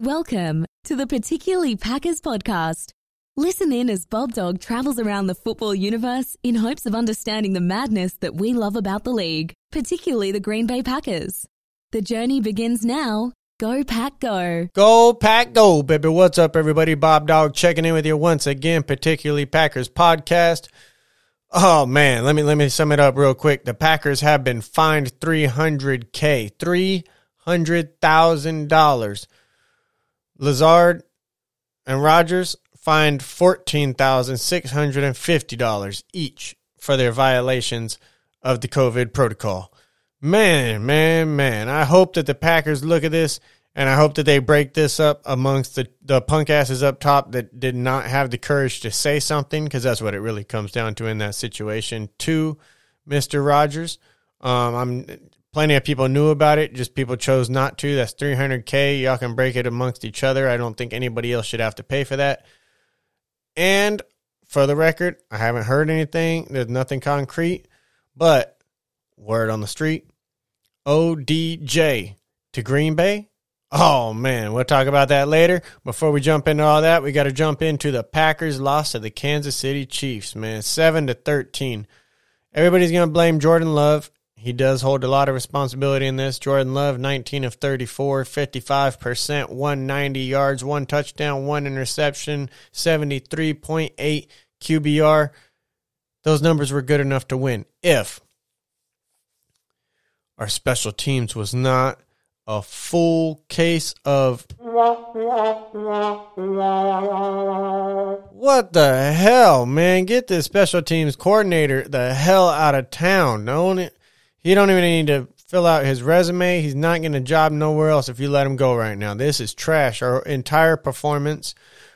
Welcome to the Particularly Packers podcast. Listen in as BobDawg travels around the football universe in hopes of understanding the madness that we love about the league, particularly the Green Bay Packers. The journey begins now. Go, Pack, go. Go Pack Go, baby. What's up, everybody? BobDawg checking in with you once again, particularly Packers podcast. Oh man, let me let me sum it up real quick. The Packers have been fined 300k, $300,000. Lazard and Rodgers fined $14,650 each for their violations of the COVID protocol. Man, man, man. I hope that the Packers look at this and I hope that they break this up amongst the, the punk asses up top that did not have the courage to say something because that's what it really comes down to in that situation to Mr. Rogers. Um, I'm plenty of people knew about it, just people chose not to. That's 300K. Y'all can break it amongst each other. I don't think anybody else should have to pay for that. And for the record, I haven't heard anything. There's nothing concrete, but word on the street ODJ to Green Bay. Oh man, we'll talk about that later. Before we jump into all that, we got to jump into the Packers loss to the Kansas City Chiefs, man. 7 to 13. Everybody's to blame Jordan Love. He does hold a lot of responsibility in this. Jordan Love, 19 of 34, 55%, 190 yards, one touchdown, one interception, 73.8 QBR. Those numbers were good enough to win if our special teams was not a full case of what the hell, man? Get this special teams coordinator the hell out of town. Don't he don't even need to fill out his resume. He's not getting a job nowhere else if you let him go right now. This is trash. Our entire performance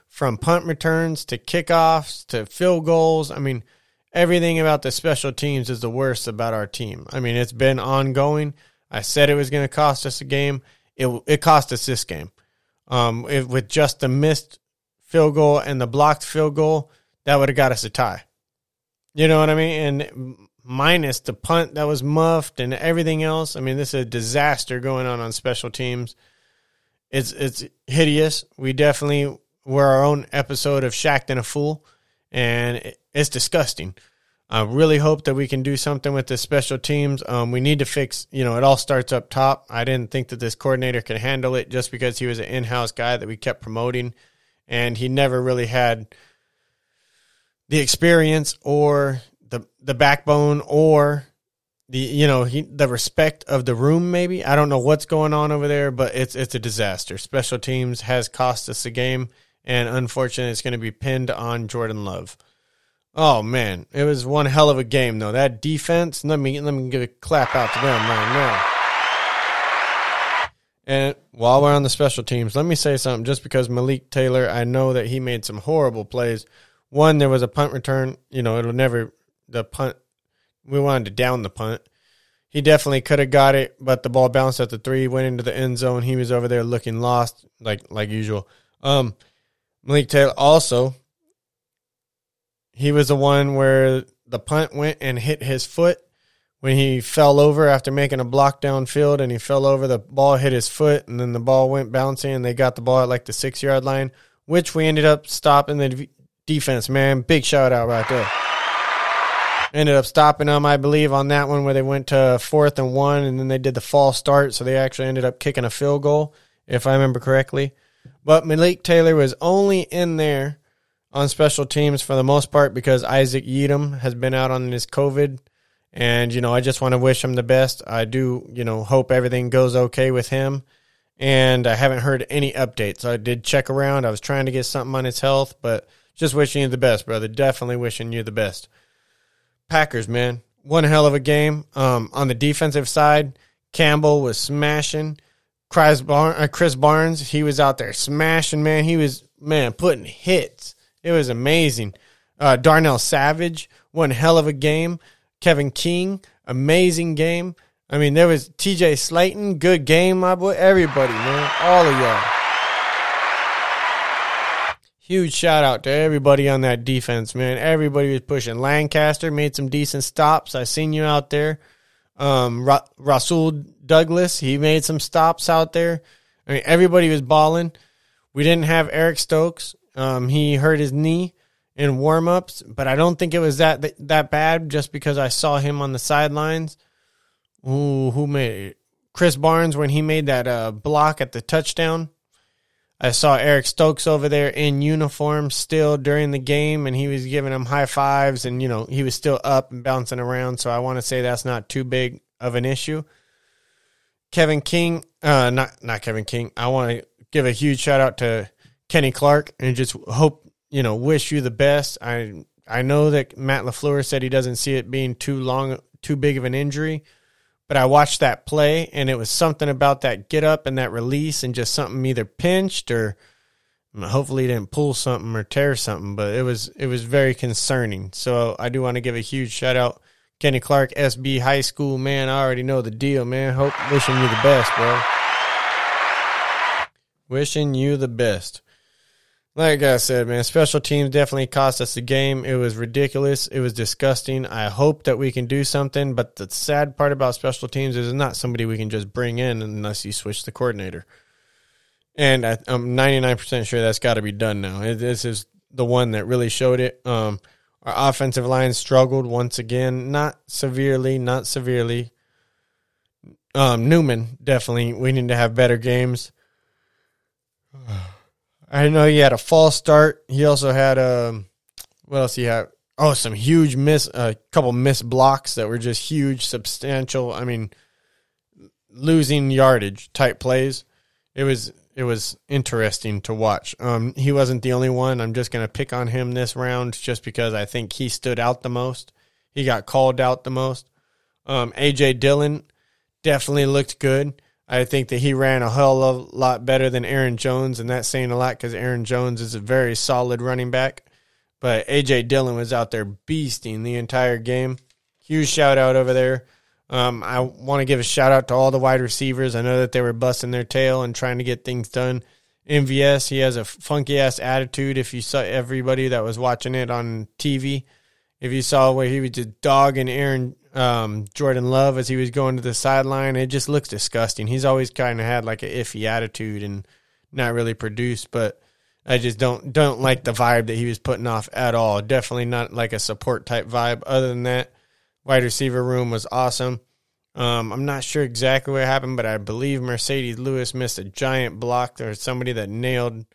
from punt returns to kickoffs to field goals. I mean, everything about the special teams is the worst about our team. I mean, it's been ongoing. I said it was going to cost us a game. It it cost us this game. Um, with just the missed field goal and the blocked field goal, that would have got us a tie. You know what I mean? And minus the punt that was muffed and everything else. I mean, this is a disaster going on on special teams. It's it's hideous. We definitely were our own episode of Shaqtin' a Fool, and it's disgusting. I really hope that we can do something with the special teams. Um, we need to fix, you know, it all starts up top. I didn't think that this coordinator could handle it just because he was an in house guy that we kept promoting, and he never really had the experience or the the backbone or the you know he, the respect of the room maybe? I don't know what's going on over there but it's it's a disaster. Special teams has cost us a game and unfortunately it's going to be pinned on jordan love. Oh man. It was one hell of a game though. That defense let me let me give a clap out to them right now. And while we're on the special teams let me say something. Just because malik taylor i know that he made some horrible plays. One there was a punt return. You know it'll never the punt. We wanted to down the punt. He definitely could have got it, but the ball bounced at the three, went into the end zone. He was over there looking lost, like like usual. Um, Malik Taylor also. He was the one where the punt went and hit his foot when he fell over after making a block downfield, and he fell over. The ball hit his foot, and then the ball went bouncing, and they got the ball at like the six yard line, which we ended up stopping the defense. Man, big shout out right there ended up stopping them, I believe, on that one where they went to fourth and one, and then they did the false start, so they actually ended up kicking a field goal, if I remember correctly. But Malik Taylor was only in there on special teams for the most part because Isaac Yiadom has been out on his COVID. And, you know, I just want to wish him the best. I do, you know, hope everything goes okay with him. And I haven't heard any updates. I did check around. I was trying to get something on his health, but just wishing you the best, brother. Definitely wishing you the best. Packers, man, one hell of a game. Um, on the defensive side, Campbell was smashing. Chris, uh, Krys Barnes, he was out there smashing, man. He was, man, putting hits. It was amazing. Uh, Darnell Savage, one hell of a game. Kevin King, amazing game. I mean, there was TJ Slaton, good game, my boy. Everybody, man, all of y'all. Huge shout out to everybody on that defense, man. Everybody was pushing. Lancaster made some decent stops. I seen you out there. Um, Ra- Rasul Douglas, he made some stops out there. I mean, everybody was balling. We didn't have Eric Stokes. Um, he hurt his knee in warmups, but I don't think it was that that bad. Just because I saw him on the sidelines. Ooh, who made it? Krys Barnes when he made that uh, block at the touchdown. I saw Eric Stokes over there in uniform still during the game, and he was giving him high fives, and you know he was still up and bouncing around. So I want to say that's not too big of an issue. Kevin King, uh, not not Kevin King. I want to give a huge shout out to Kenny Clark and just hope you know wish you the best. I I know that Matt Lafleur said he doesn't see it being too long, too big of an injury. But I watched that play, and it was something about that get up and that release, and just something either pinched or mm, hopefully he didn't pull something or tear something. But it was it was very concerning. So I do want to give a huge shout out, Kenny Clark, SB High School man. I already know the deal, man. Hope wishing you the best, bro. Wishing you the best like I said, man, special teams definitely cost us the game. It was ridiculous. It was disgusting. I hope that we can do something, but the sad part about special teams is it's not somebody we can just bring in unless you switch the coordinator. And I, am 99% sure that's got to be done now. This is the one that really showed it. Um, our offensive line struggled once again, not severely, not severely. Um, Newman definitely. We need to have better games. I know he had a false start. He also had a um, what else he had? Oh, some huge miss, a couple missed blocks that were just huge, substantial. I mean, losing yardage type plays. It was it was interesting to watch. Um, he wasn't the only one. I'm just gonna pick on him this round just because I think he stood out the most. He got called out the most. Um, AJ Dillon definitely looked good. I think that he ran a hell of a lot better than Aaron Jones, and that's saying a lot because Aaron Jones is a very solid running back. But AJ Dillon was out there beasting the entire game. Huge shout out over there. Um, I want to give a shout out to all the wide receivers. I know that they were busting their tail and trying to get things done. MVS, he has a funky ass attitude. If you saw everybody that was watching it on TV, if you saw where he was just dogging Aaron um, Jordan Love as he was going to the sideline. It just looks disgusting. He's always kind of had like an iffy attitude and not really produced, but I just don't don't like the vibe that he was putting off at all. Definitely not like a support type vibe. Other than that, wide receiver room was awesome. Um, I'm not sure exactly what happened, but I believe Marcedes Lewis missed a giant block. There was somebody that nailed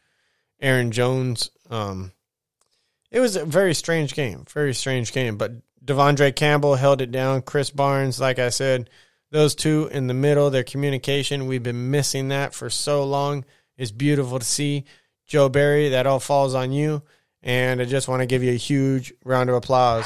Aaron Jones. Um, it was a very strange game, very strange game. But De'Vondre Campbell held it down. Krys Barnes, like I said, those two in the middle, their communication, we've been missing that for so long. It's beautiful to see. Joe Barry, that all falls on you. And I just want to give you a huge round of applause.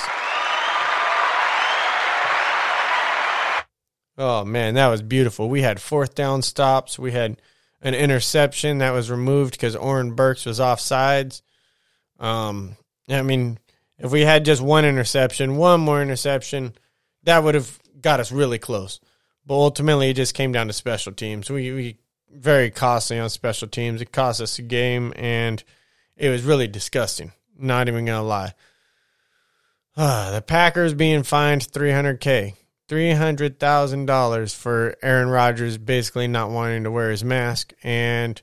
Oh, man, that was beautiful. We had fourth down stops. We had an interception that was removed because Oren Burks was off sides. Um, I mean, if we had just one interception, one more interception, that would have got us really close. But ultimately, it just came down to special teams. We, we very costly on special teams. It cost us a game, and it was really disgusting. Not even gonna lie. Uh, the Packers being fined 300k, three hundred thousand dollars for Aaron Rodgers basically not wanting to wear his mask and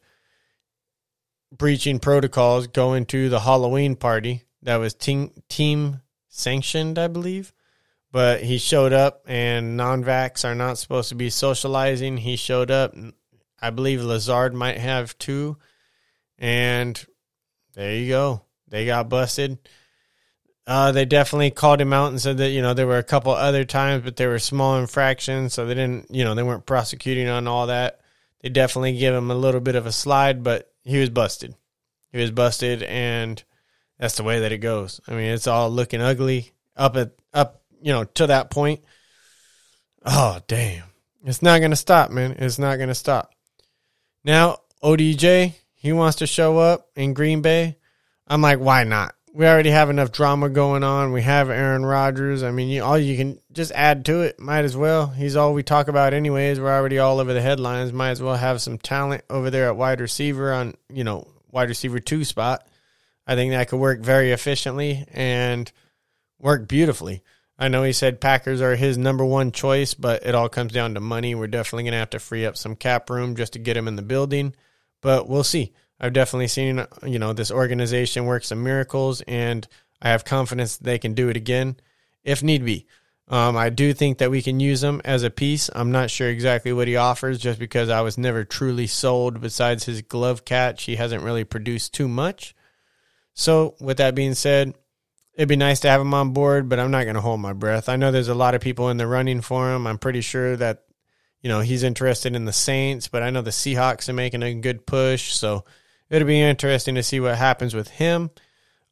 breaching protocols, going to the Halloween party that was team team sanctioned, I believe. But he showed up, and non-vax are not supposed to be socializing. He showed up. I believe Lazard might have too, and there you go. They got busted. Uh, they definitely called him out and said that you know there were a couple other times, but they were small infractions, so they didn't you know they weren't prosecuting on all that. They definitely give him a little bit of a slide, but he was busted. He was busted, and that's the way that it goes. I mean, it's all looking ugly up at up, you know, to that point. Oh, damn. It's not going to stop, man. It's not going to stop. Now, ODJ, he wants to show up in Green Bay. I'm like, why not? We already have enough drama going on. We have Aaron Rodgers. I mean, you, all you can just add to it. Might as well. He's all we talk about, anyways. We're already all over the headlines. Might as well have some talent over there at wide receiver on, you know, wide receiver two spot. I think that could work very efficiently and work beautifully. I know he said Packers are his number one choice, but it all comes down to money. We're definitely going to have to free up some cap room just to get him in the building, but we'll see. I've definitely seen, you know, this organization work some miracles, and I have confidence they can do it again if need be. Um, I do think that we can use him as a piece. I'm not sure exactly what he offers just because I was never truly sold. Besides his glove catch, he hasn't really produced too much. So, with that being said, it'd be nice to have him on board, but I'm not going to hold my breath. I know there's a lot of people in the running for him. I'm pretty sure that, you know, he's interested in the Saints, but I know the Seahawks are making a good push. So, it'll be interesting to see what happens with him.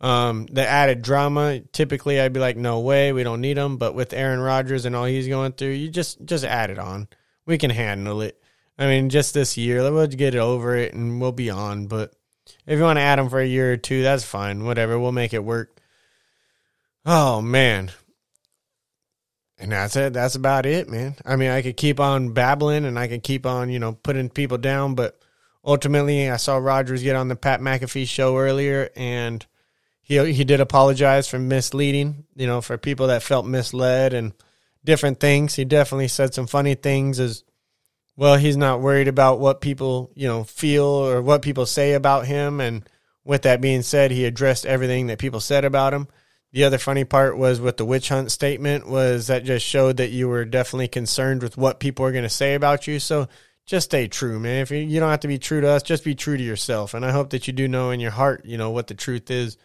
Um, the added drama, typically I'd be like, no way, we don't need him. But with Aaron Rodgers and all he's going through, you just just add it on. We can handle it. I mean, just this year, let's get it over it and we'll be on. But if you want to add them for a year or two, that's fine. Whatever, we'll make it work. Oh man. And that's it. That's about it, man. I mean, I could keep on babbling and I could keep on, you know, putting people down, but ultimately I saw Rodgers get on the Pat McAfee show earlier and he he did apologize for misleading, you know, for people that felt misled and different things. He definitely said some funny things as well. He's not worried about what people, you know, feel or what people say about him. And with that being said, he addressed everything that people said about him. The other funny part was with the witch hunt statement was that just showed that you were definitely concerned with what people are going to say about you. So just stay true, man. If you, you don't have to be true to us, just be true to yourself. And I hope that you do know in your heart, you know, what the truth is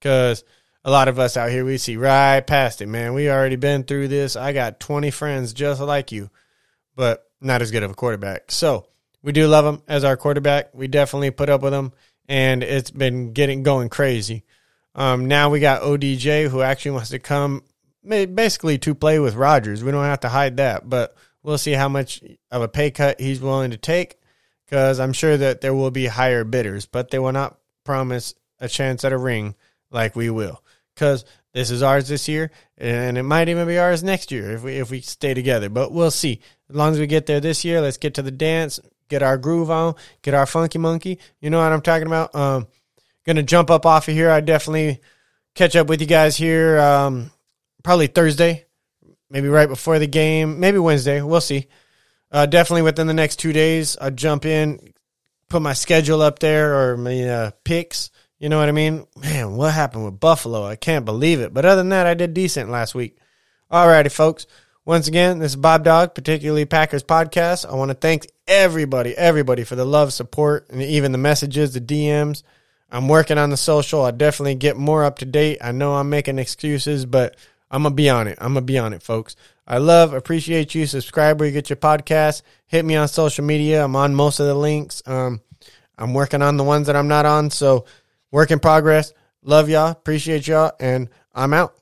because a lot of us out here, we see right past it, man. We already been through this. I got 20 friends just like you, but not as good of a quarterback. So we do love him as our quarterback. We definitely put up with him, and it's been getting going crazy. Um, now we got ODJ who actually wants to come basically to play with Rodgers. We don't have to hide that, but we'll see how much of a pay cut he's willing to take because I'm sure that there will be higher bidders, but they will not promise a chance at a ring like we will because this is ours this year and it might even be ours next year if we if we stay together but we'll see. As long as we get there this year let's get to the dance get our groove on get our funky monkey. You know what i'm talking about? Um gonna jump up off of here. I definitely catch up with you guys here um probably thursday maybe right before the game maybe wednesday. We'll see. Uh, definitely within the next two days i'll jump in put my schedule up there or my uh, picks you know what I mean? Man, what happened with Buffalo? I can't believe it. But other than that, I did decent last week. Alrighty, folks. Once again, this is BobDawg, particularly Packers Podcast. I want to thank everybody, everybody for the love, support, and even the messages, the DMs. I'm working on the social. I definitely get more up to date. I know I'm making excuses, but I'm to be on it. I'm to be on it, folks. I love, appreciate you. Subscribe where you get your podcast. Hit me on social media. I'm on most of the links. Um, I'm working on the ones that I'm not on. So, Work in progress. Love y'all. Appreciate y'all. And I'm out.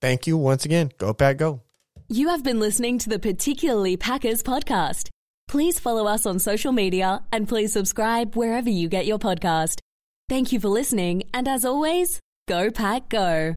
Thank you once again. Go Pack Go. You have been listening to the Particularly Packers podcast. Please follow us on social media and please subscribe wherever you get your podcast. Thank you for listening. And as always, go Pack Go.